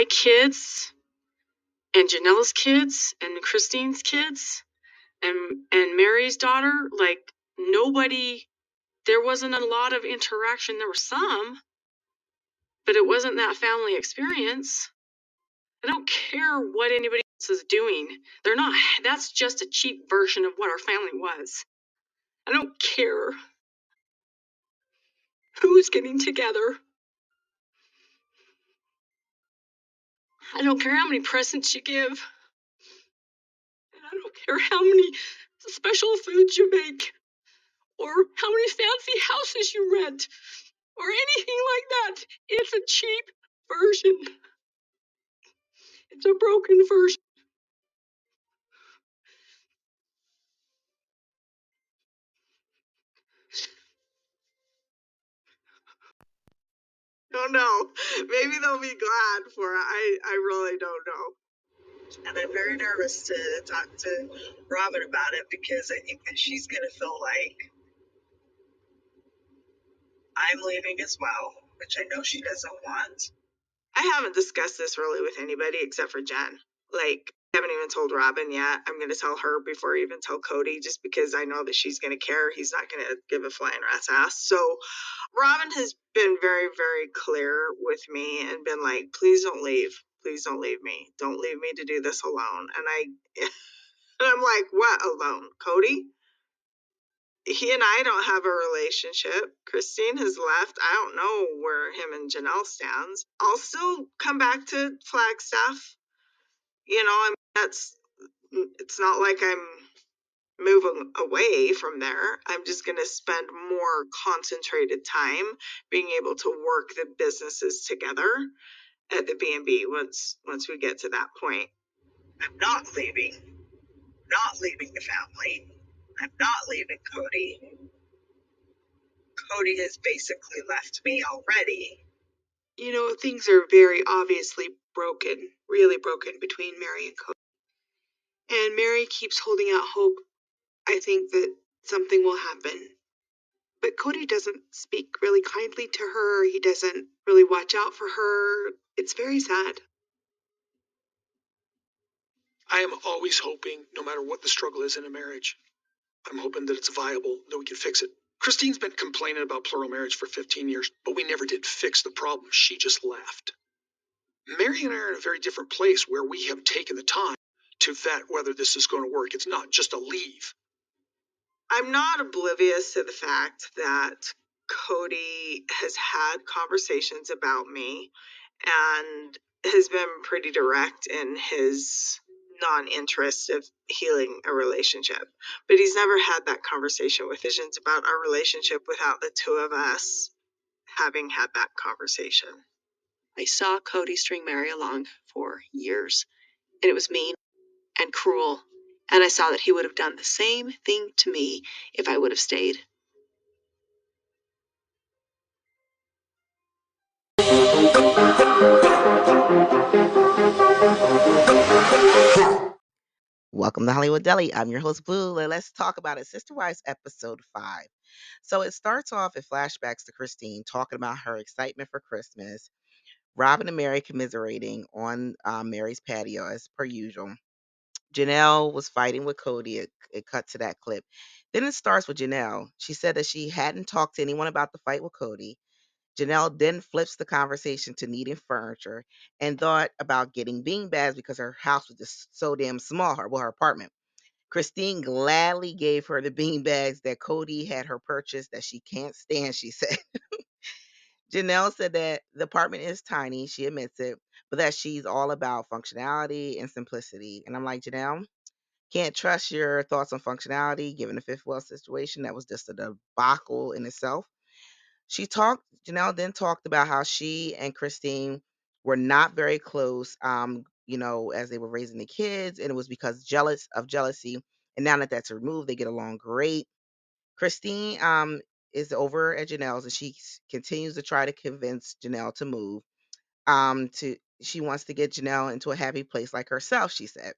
my kids and Janelle's kids and Christine's kids and and Meri's daughter, like nobody there wasn't a lot of interaction. There were some, but it wasn't that family experience. I don't care what anybody else is doing. They're not that's just a cheap version of what our family was. I don't care who's getting together. I don't care how many presents you give. And I don't care how many special foods you make. or how many fancy houses you rent or anything like that. It's a cheap version. It's a broken version. Don't know. Maybe they'll be glad for it. I, I really don't know. And I'm very nervous to talk to Robyn about it because I think that she's going to feel like I'm leaving as well, which I know she doesn't want. I haven't discussed this really with anybody except for Jen. Like, I haven't even told Robyn yet. I'm going to tell her before I even tell Kody, just because I know that she's going to care. He's not going to give a flying rat's ass. So, Robyn has been very, very clear with me and been like, please don't leave. Please don't leave me. Don't leave me to do this alone. And I, and I'm like, what alone? Kody? He and I don't have a relationship. Christine has left. I don't know where him and Janelle stands. I'll still come back to Flagstaff. You know, I mean, that's, it's not like I'm moving away from there. I'm just going to spend more concentrated time being able to work the businesses together at the B&B once once we get to that point. I'm not leaving. Not leaving the family. I'm not leaving Kody. Kody has basically left me already. You know, things are very obviously broken, really broken between Meri and Kody. And Meri keeps holding out hope I think that something will happen. But Kody doesn't speak really kindly to her. He doesn't really watch out for her. It's very sad. I am always hoping, no matter what the struggle is in a marriage, I'm hoping that it's viable, that we can fix it. Christine's been complaining about plural marriage for 15 years, but we never did fix the problem. She just left. Meri and I are in a very different place where we have taken the time to vet whether this is going to work. It's not just a leave. I'm not oblivious to the fact that Kody has had conversations about me and has been pretty direct in his non interest of healing a relationship. But he's never had that conversation with Visions about our relationship without the two of us having had that conversation. I saw Kody string Meri along for years, and it was mean and cruel. And I saw that he would have done the same thing to me if I would have stayed. Welcome to Hollywood Deli. I'm your host, Bleu. Let's talk about it. Sister Wives, episode five. So it starts off in flashbacks to Christine talking about her excitement for Christmas. Robyn and Meri commiserating on um, Meri's patio as per usual. Janelle was fighting with Kody. It, it cut to that clip. Then it starts with Janelle. She said that she hadn't talked to anyone about the fight with Kody. Janelle then flips the conversation to needing furniture and thought about getting beanbags because her house was just so damn small, her well, her apartment. Christine gladly gave her the beanbags that Kody had her purchase that she can't stand, she said. Janelle said that the apartment is tiny, she admits it, but that she's all about functionality and simplicity. And I'm like, Janelle, can't trust your thoughts on functionality given the fifth wheel situation. That was just a debacle in itself. She talked, Janelle then talked about how she and Christine were not very close, um, you know, as they were raising the kids, and it was because jealous of jealousy. And now that that's removed, they get along great. Christine um, is over at Janelle's, and she continues to try to convince Janelle to move. Um, to she wants to get Janelle into a happy place like herself. She said.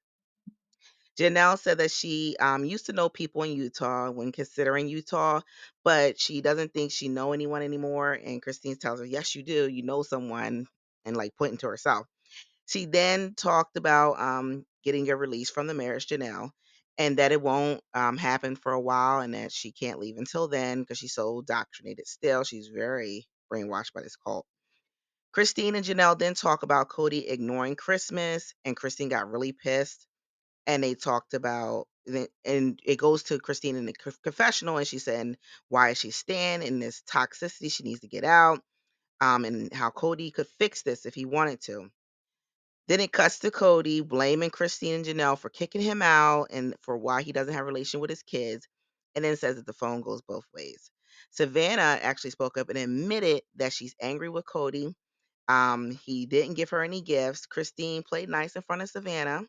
Janelle said that she um, used to know people in Utah when considering Utah, but she doesn't think she know anyone anymore. And Christine tells her, "Yes, you do. You know someone," and like pointing to herself. She then talked about um, getting a release from the marriage, Janelle, and that it won't um, happen for a while and that she can't leave until then because she's so indoctrinated still. She's very brainwashed by this cult. Christine and Janelle then talk about Kody ignoring Christmas, and Christine got really pissed. And they talked about, and it goes to Christine in the confessional, and she said, why is she staying in this toxicity? She needs to get out, um, and how Kody could fix this if he wanted to. Then it cuts to Kody blaming Christine and Janelle for kicking him out and for why he doesn't have a relation with his kids, and then says that the phone goes both ways. Savannah actually spoke up and admitted that she's angry with Kody. Um, he didn't give her any gifts. Christine played nice in front of Savannah,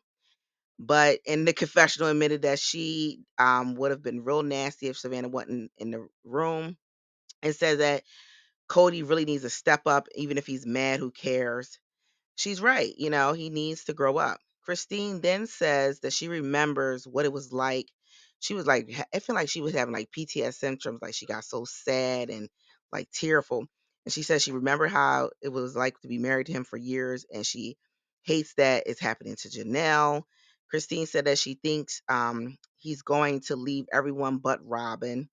but in the confessional admitted that she um, would have been real nasty if Savannah wasn't in the room, and says that Kody really needs to step up, even if he's mad. Who cares? she's right. You know, he needs to grow up. Christine then says that she remembers what it was like. She was like, I feel like she was having like PTS symptoms, like she got so sad and like tearful. And she says she remembered how it was like to be married to him for years, and she hates that it's happening to Janelle. Christine said that she thinks um, he's going to leave everyone but Robyn.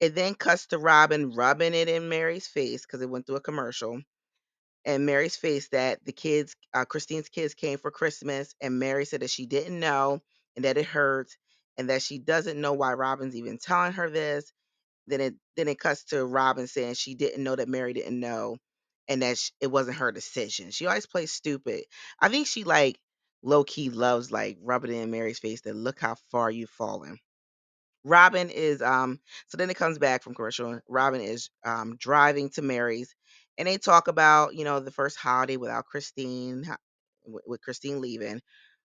It then cuts to Robyn rubbing it in Meri's face because it went through a commercial and Meri's face that the kids, uh, Christine's kids came for Christmas, and Meri said that she didn't know and that it hurts and that she doesn't know why Robyn's even telling her this. Then it then it cuts to Robyn saying she didn't know that Meri didn't know and that it wasn't her decision. She always plays stupid. I think she like low key loves like rubbing it in Meri's face that look how far you've fallen. Robyn is um so then it comes back from commercial. Robyn is um driving to Meri's and they talk about, you know, the first holiday without Christine with Christine leaving.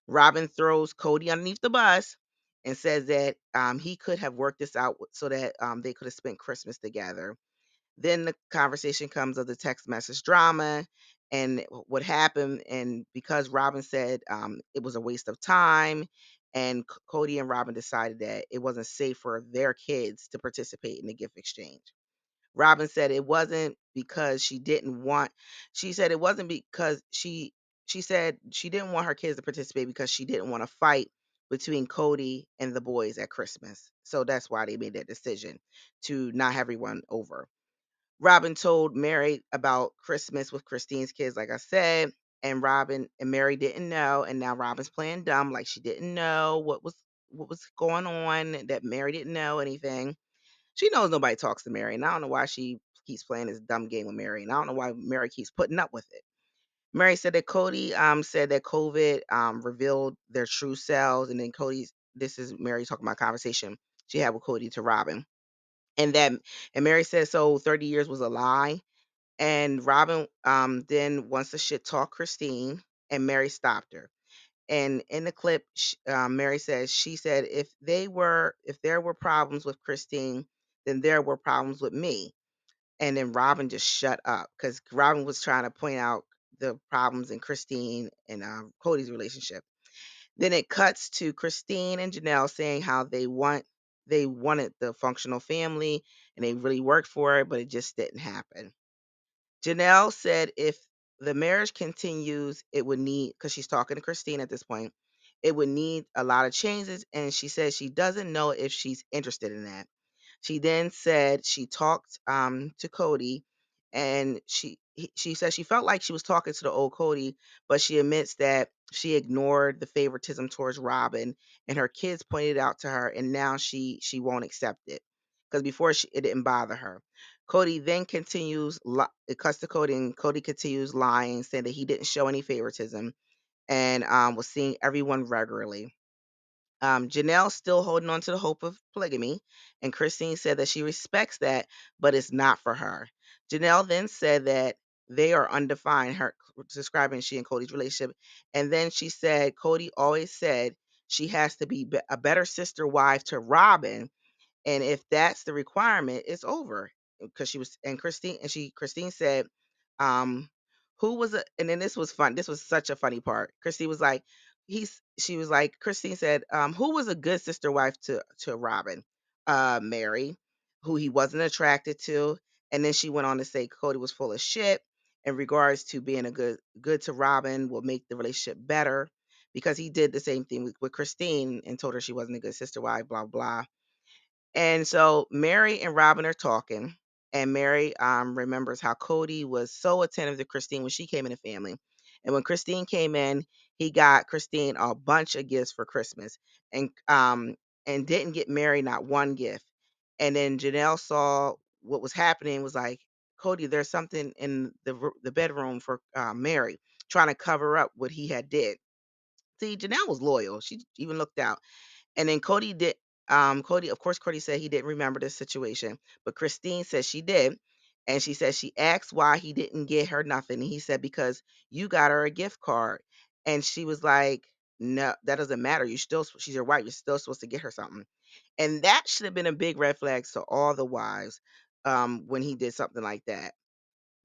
Robyn throws Kody underneath the bus and says that um, he could have worked this out so that um, they could have spent Christmas together. Then the conversation comes of the text message drama and what happened. And because Robyn said um, it was a waste of time, and Kody and Robyn decided that it wasn't safe for their kids to participate in the gift exchange. Robyn said it wasn't because she didn't want she said it wasn't because she she said she didn't want her kids to participate because she didn't want to fight between Kody and the boys at Christmas. So that's why they made that decision to not have everyone over. Robyn told Meri about Christmas with Christine's kids, like I said, and Robyn and Meri didn't know, and now Robyn's playing dumb, like she didn't know what was what was going on, that Meri didn't know anything. She knows nobody talks to Meri, and I don't know why she keeps playing this dumb game with Meri, and I don't know why Meri keeps putting up with it. Meri said that Kody um said that COVID um revealed their true selves, and then Kody's this is Meri talking about conversation she had with Kody to Robyn, and that and Meri said so 30 years was a lie. And Robyn um then wants to shit talk Christine, and Meri stopped her. And in the clip, um, Meri says she said if they were if there were problems with Christine, then there were problems with me. And then Robyn just shut up because Robyn was trying to point out the problems in Christine and um, Kody's relationship. Then it cuts to Christine and Janelle saying how they want they wanted the functional family and they really worked for it, but it just didn't happen. Janelle said if the marriage continues, it would need, because she's talking to Christine at this point, it would need a lot of changes. And she says she doesn't know if she's interested in that. She then said she talked um, to Kody and she she said she felt like she was talking to the old Kody, but she admits that she ignored the favoritism towards Robyn, and her kids pointed out to her, and now she she won't accept it because before she, it didn't bother her. Kody then continues, it cuts to Kody, and Kody continues lying, saying that he didn't show any favoritism and um, was seeing everyone regularly. Um, Janelle still holding on to the hope of polygamy, and Christine said that she respects that, but it's not for her. Janelle then said that they are undefined, her describing she and Kody's relationship. And then she said Kody always said she has to be a better sister wife to Robyn. And if that's the requirement, it's over. Because she was and Christine and she Christine said, um, who was a and then this was fun. This was such a funny part. Christine was like, he's she was like, Christine said, um, who was a good sister wife to to Robyn? Uh Meri, who he wasn't attracted to. And then she went on to say Kody was full of shit in regards to being a good good to Robyn will make the relationship better because he did the same thing with, with Christine and told her she wasn't a good sister wife, blah blah. And so Meri and Robyn are talking, and Meri um, remembers how Kody was so attentive to Christine when she came in the family. And when Christine came in, he got Christine a bunch of gifts for Christmas, and um and didn't get Meri not one gift. And then Janelle saw what was happening, was like, Kody, there's something in the the bedroom for uh, Meri, trying to cover up what he had did. See, Janelle was loyal. She even looked out. And then Kody did um Kody, of course, Kody said he didn't remember the situation, but Christine said she did. And she says she asked why he didn't get her nothing. And he said, Because you got her a gift card. And she was like, No, that doesn't matter. You still she's your wife. You're still supposed to get her something. And that should have been a big red flag to all the wives um when he did something like that.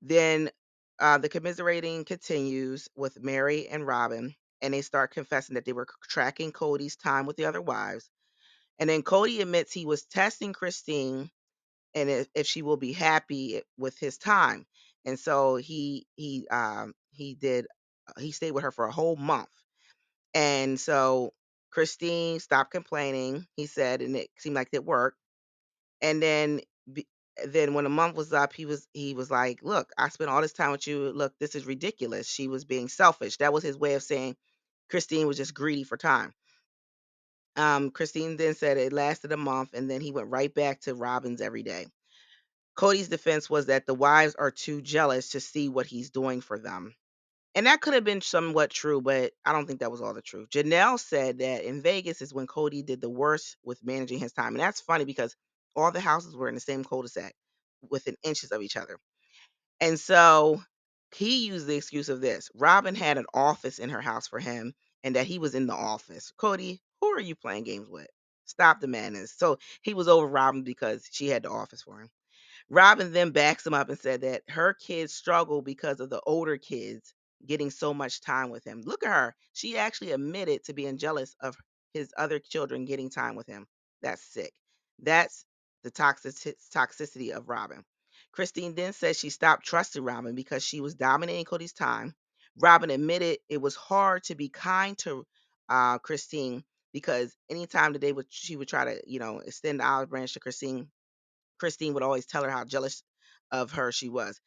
Then uh, the commiserating continues with Meri and Robyn, and they start confessing that they were tracking Kody's time with the other wives. And then Kody admits he was testing Christine and if, if she will be happy with his time. And so he he um he did uh, he stayed with her for a whole month. And so Christine stopped complaining, he said, and it seemed like it worked. And then then when a month was up, he was he was like, "Look, I spent all this time with you. Look, this is ridiculous." She was being selfish. That was his way of saying Christine was just greedy for time. Um, Christine then said it lasted a month, and then he went right back to Robyn's every day. Kody's defense was that the wives are too jealous to see what he's doing for them. And that could have been somewhat true, but I don't think that was all the truth. Janelle said that in Vegas is when Kody did the worst with managing his time. And that's funny because all the houses were in the same cul-de-sac within inches of each other. And so he used the excuse of this. Robyn had an office in her house for him and that he was in the office. Kody, who are you playing games with? Stop the madness. So he was over Robyn because she had the office for him. Robyn then backs him up and said that her kids struggle because of the older kids getting so much time with him. Look at her. She actually admitted to being jealous of his other children getting time with him. That's sick. That's the toxic- toxicity of Robyn. Christine then said she stopped trusting Robyn because she was dominating Kody's time. Robyn admitted it was hard to be kind to uh, Christine because anytime that they would, she would try to, you know, extend the olive branch to Christine. Christine would always tell her how jealous of her she was.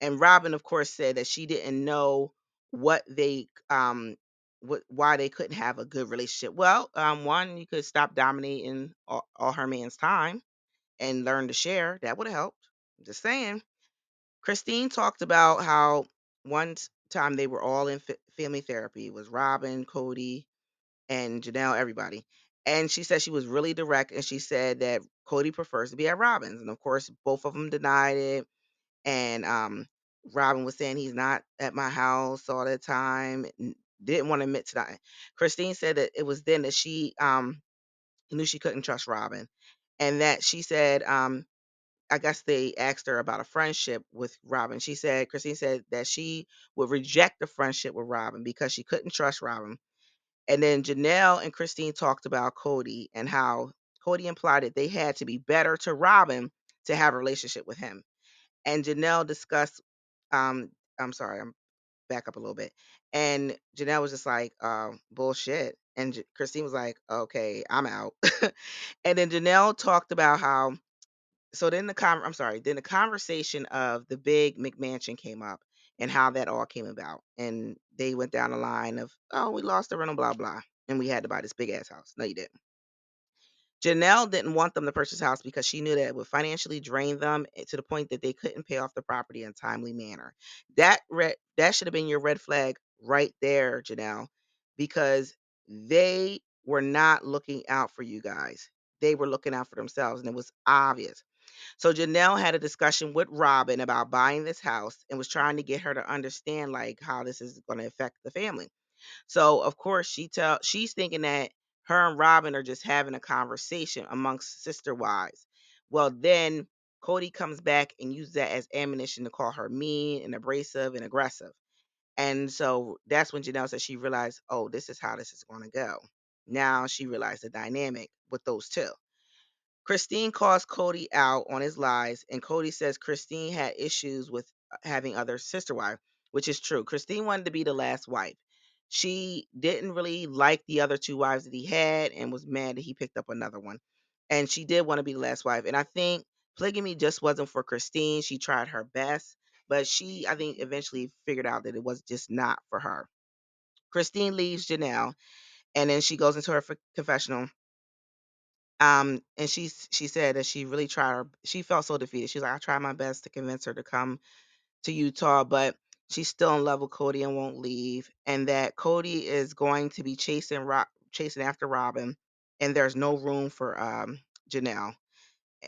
And Robyn, of course, said that she didn't know what they um what why they couldn't have a good relationship. Well, um, one, you could stop dominating all, all her man's time and learn to share. That would have helped. I'm just saying. Christine talked about how one time they were all in family therapy. It was Robyn, Kody, and Janelle, everybody. And she said she was really direct and she said that Kody prefers to be at Robyn's. And of course, both of them denied it. And um, Robyn was saying he's not at my house all the time. Didn't want to admit to that. Christine said that it was then that she um, knew she couldn't trust Robyn. And that she said, um, I guess they asked her about a friendship with Robyn. She said, Christine said that she would reject the friendship with Robyn because she couldn't trust Robyn. And then Janelle and Christine talked about Kody and how Kody implied that they had to be better to Robyn to have a relationship with him. And Janelle discussed, um, I'm sorry, I'm back up a little bit. And Janelle was just like, uh, bullshit. And Christine was like, okay, I'm out. and then Janelle talked about how, so then the con, I'm sorry, then the conversation of the big McMansion came up and how that all came about. And they went down the line of, oh, we lost the rental, blah, blah. And we had to buy this big ass house. No, you didn't. Janelle didn't want them to purchase house because she knew that it would financially drain them eh, to the point that they couldn't pay off the property in a timely manner. That red that should have been your red flag right there, Janelle, because they were not looking out for you guys. They were looking out for themselves, and it was obvious. So Janelle had a discussion with Robyn about buying this house and was trying to get her to understand like how this is going to affect the family. So of course she tell she's thinking that her and Robyn are just having a conversation amongst sister wives. Well, then Kody comes back and uses that as ammunition to call her mean and abrasive and aggressive. And so that's when Janelle said she realized, oh, this is how this is going to go. Now she realized the dynamic with those two. Christine calls Kody out on his lies, and Kody says Christine had issues with uh, having other sister wife, which is true. Christine wanted to be the last wife. She didn't really like the other two wives that he had and was mad that he picked up another one. And she did want to be the last wife. And I think polygamy just wasn't for Christine. She tried her best, but she, I think, eventually figured out that it was just not for her. Christine leaves Janelle and then she goes into her confessional um, and she she said that she really tried her. She felt so defeated. She's like, I tried my best to convince her to come to Utah, but she's still in love with Kody and won't leave. And that Kody is going to be chasing chasing after Robyn, and there's no room for um Janelle.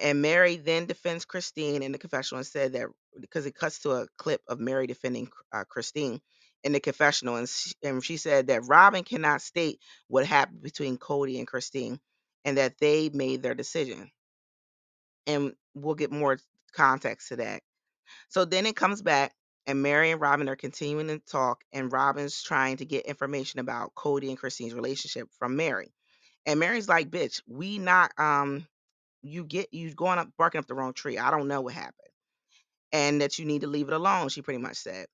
And Meri then defends Christine in the confessional and said that because it cuts to a clip of Meri defending uh, Christine in the confessional, and she, and she said that Robyn cannot state what happened between Kody and Christine and that they made their decision. And we'll get more context to that. So then it comes back, and Meri and Robyn are continuing to talk, and Robyn's trying to get information about Kody and Christine's relationship from Meri. And Meri's like, "Bitch, we not um, you get you going up barking up the wrong tree. I don't know what happened, and that you need to leave it alone." She pretty much said.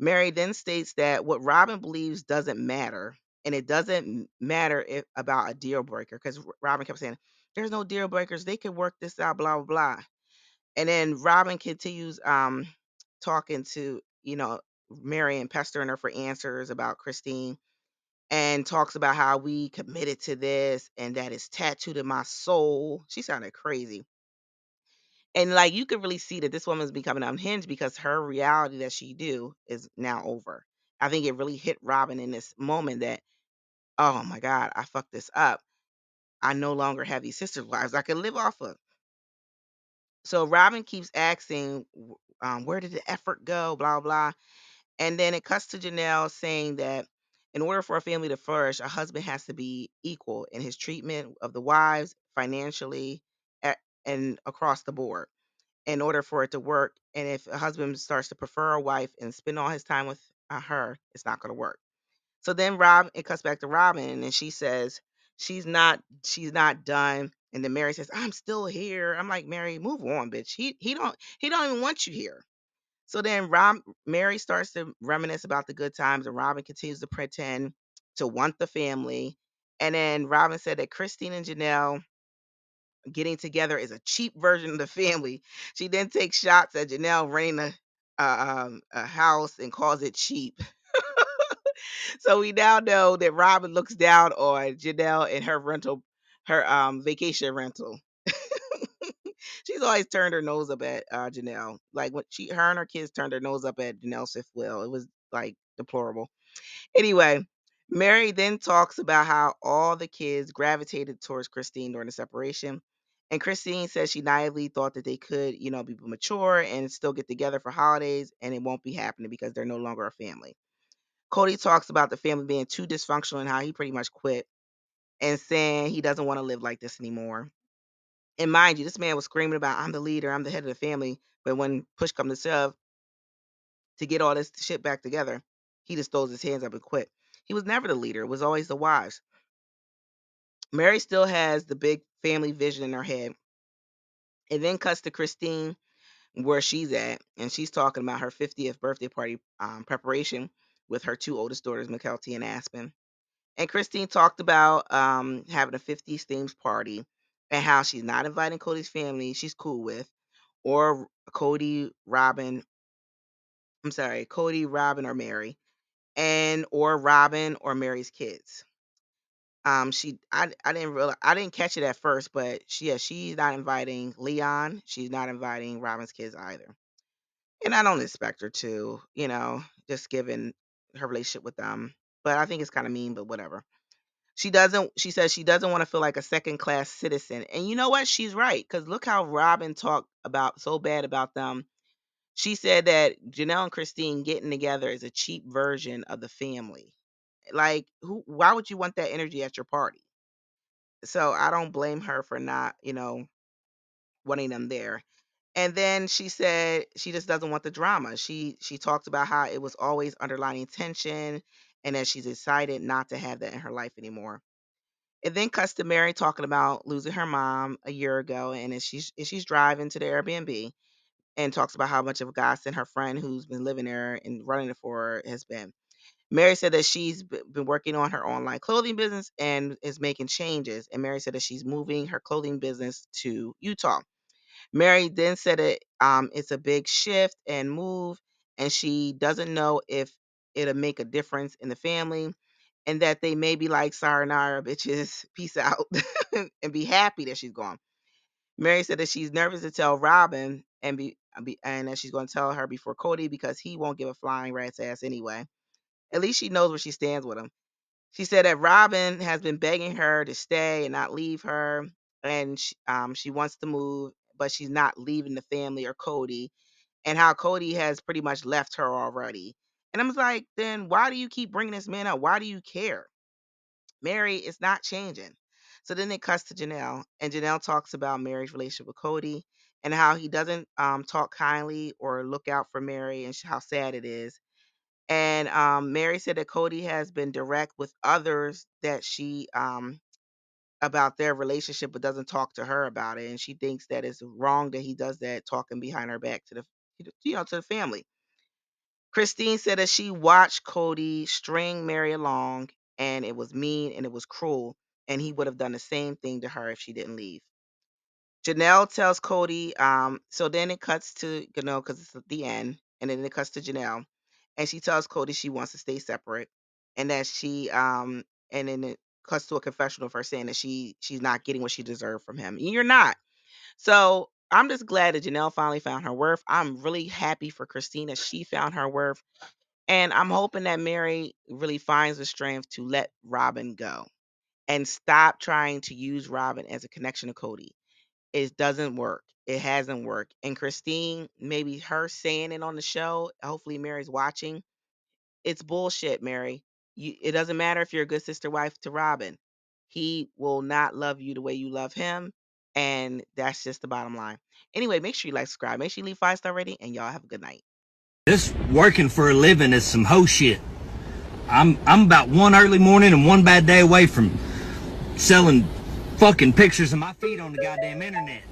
Meri then states that what Robyn believes doesn't matter, and it doesn't matter if, about a deal breaker because Robyn kept saying, "There's no deal breakers. They can work this out." Blah blah blah. And then Robyn continues um, talking to you know Meri and pestering her for answers about Christine, and talks about how we committed to this and that is tattooed in my soul. She sounded crazy. And like you could really see that this woman's becoming unhinged because her reality that she do is now over. I think it really hit Robyn in this moment that, oh my God, I fucked this up. I no longer have these sister wives I can live off of. So Robyn keeps asking, um, where did the effort go? Blah blah. And then it cuts to Janelle saying that in order for a family to flourish, a husband has to be equal in his treatment of the wives, financially, and across the board in order for it to work. And if a husband starts to prefer a wife and spend all his time with uh, her, it's not going to work. So then Rob, it cuts back to Robyn, and she says she's not she's not done. And then Meri says, "I'm still here." I'm like, Meri, move on, bitch. He he don't he don't even want you here. So then Rob, Meri starts to reminisce about the good times, and Robyn continues to pretend to want the family. And then Robyn said that Christine and Janelle getting together is a cheap version of the family. She then takes shots at Janelle renting a, uh, um, a house and calls it cheap. so we now know that Robyn looks down on Janelle and her rental, her um vacation rental. She's always turned her nose up at uh, Janelle. Like when she, her and her kids turned their nose up at Janelle Swift-Will. It was like deplorable. Anyway, Meri then talks about how all the kids gravitated towards Christine during the separation. And Christine says she naively thought that they could, you know, be mature and still get together for holidays, and it won't be happening because they're no longer a family. Kody talks about the family being too dysfunctional and how he pretty much quit and saying he doesn't want to live like this anymore. And mind you, this man was screaming about, I'm the leader, I'm the head of the family. But when push comes to shove, to get all this shit back together, he just throws his hands up and quit. He was never the leader, it was always the wives. Meri still has the big family vision in her head. It then cuts to Christine where she's at, and she's talking about her 50th birthday party um, preparation with her two oldest daughters, Mykelti and Aspen. And Christine talked about um, having a 50s themed party and how she's not inviting Kody's family, she's cool with, or Kody, Robyn, I'm sorry, Kody, Robyn, or Meri, and or Robyn or Meri's kids. Um, she, I, I didn't really, I didn't catch it at first, but she, yeah, she's not inviting Leon. She's not inviting Robyn's kids either, and I don't expect her to, you know, just given her relationship with them. But I think it's kind of mean, but whatever. She doesn't, she says she doesn't want to feel like a second class citizen. And you know what? She's right. Because look how Robyn talked about so bad about them. She said that Janelle and Christine getting together is a cheap version of the family. Like, who? Why would you want that energy at your party? So I don't blame her for not, you know, wanting them there. And then she said she just doesn't want the drama. She she talked about how it was always underlining tension and that she's decided not to have that in her life anymore. It then cuts to Meri talking about losing her mom a year ago, and as she's as she's driving to the Airbnb, and talks about how much of a godsend her friend who's been living there and running it for her has been. Meri said that she's been working on her online clothing business and is making changes. And Meri said that she's moving her clothing business to Utah. Meri then said it um, it's a big shift and move, and she doesn't know if it'll make a difference in the family, and that they may be like sayonara, bitches, peace out, and be happy that she's gone. Meri said that she's nervous to tell Robyn and be, be and that she's going to tell her before Kody because he won't give a flying rat's ass anyway. At least she knows where she stands with him. She said that Robyn has been begging her to stay and not leave her, and she, um, she wants to move, but she's not leaving the family or Kody, and how Kody has pretty much left her already. And I was like, then why do you keep bringing this man up? Why do you care? Meri is not changing. So then it cuts to Janelle, and Janelle talks about Meri's relationship with Kody and how he doesn't um, talk kindly or look out for Meri and how sad it is. And um, Meri said that Kody has been direct with others that she um, about their relationship, but doesn't talk to her about it, and she thinks that it's wrong that he does that, talking behind her back to the you know to the family. Christine said that she watched Kody string Meri along, and it was mean and it was cruel, and he would have done the same thing to her if she didn't leave. Janelle tells Kody, um, so then it cuts to Janelle because it's at the end, and then it cuts to Janelle and she tells Kody she wants to stay separate and that she um and then it cuts to a confessional of her saying that she she's not getting what she deserved from him. And you're not. So I'm just glad that Janelle finally found her worth. I'm really happy for Christina. She found her worth. And I'm hoping that Meri really finds the strength to let Robyn go and stop trying to use Robyn as a connection to Kody. It doesn't work. It hasn't worked. And Christine, maybe her saying it on the show, hopefully Meri's watching. It's bullshit, Meri. You, it doesn't matter if you're a good sister wife to Robyn. He will not love you the way you love him. And that's just the bottom line. Anyway, make sure you like, subscribe, make sure you leave five star rating, and y'all have a good night. This working for a living is some hoe shit. I'm I'm about one early morning and one bad day away from selling fucking pictures of my feet on the goddamn internet.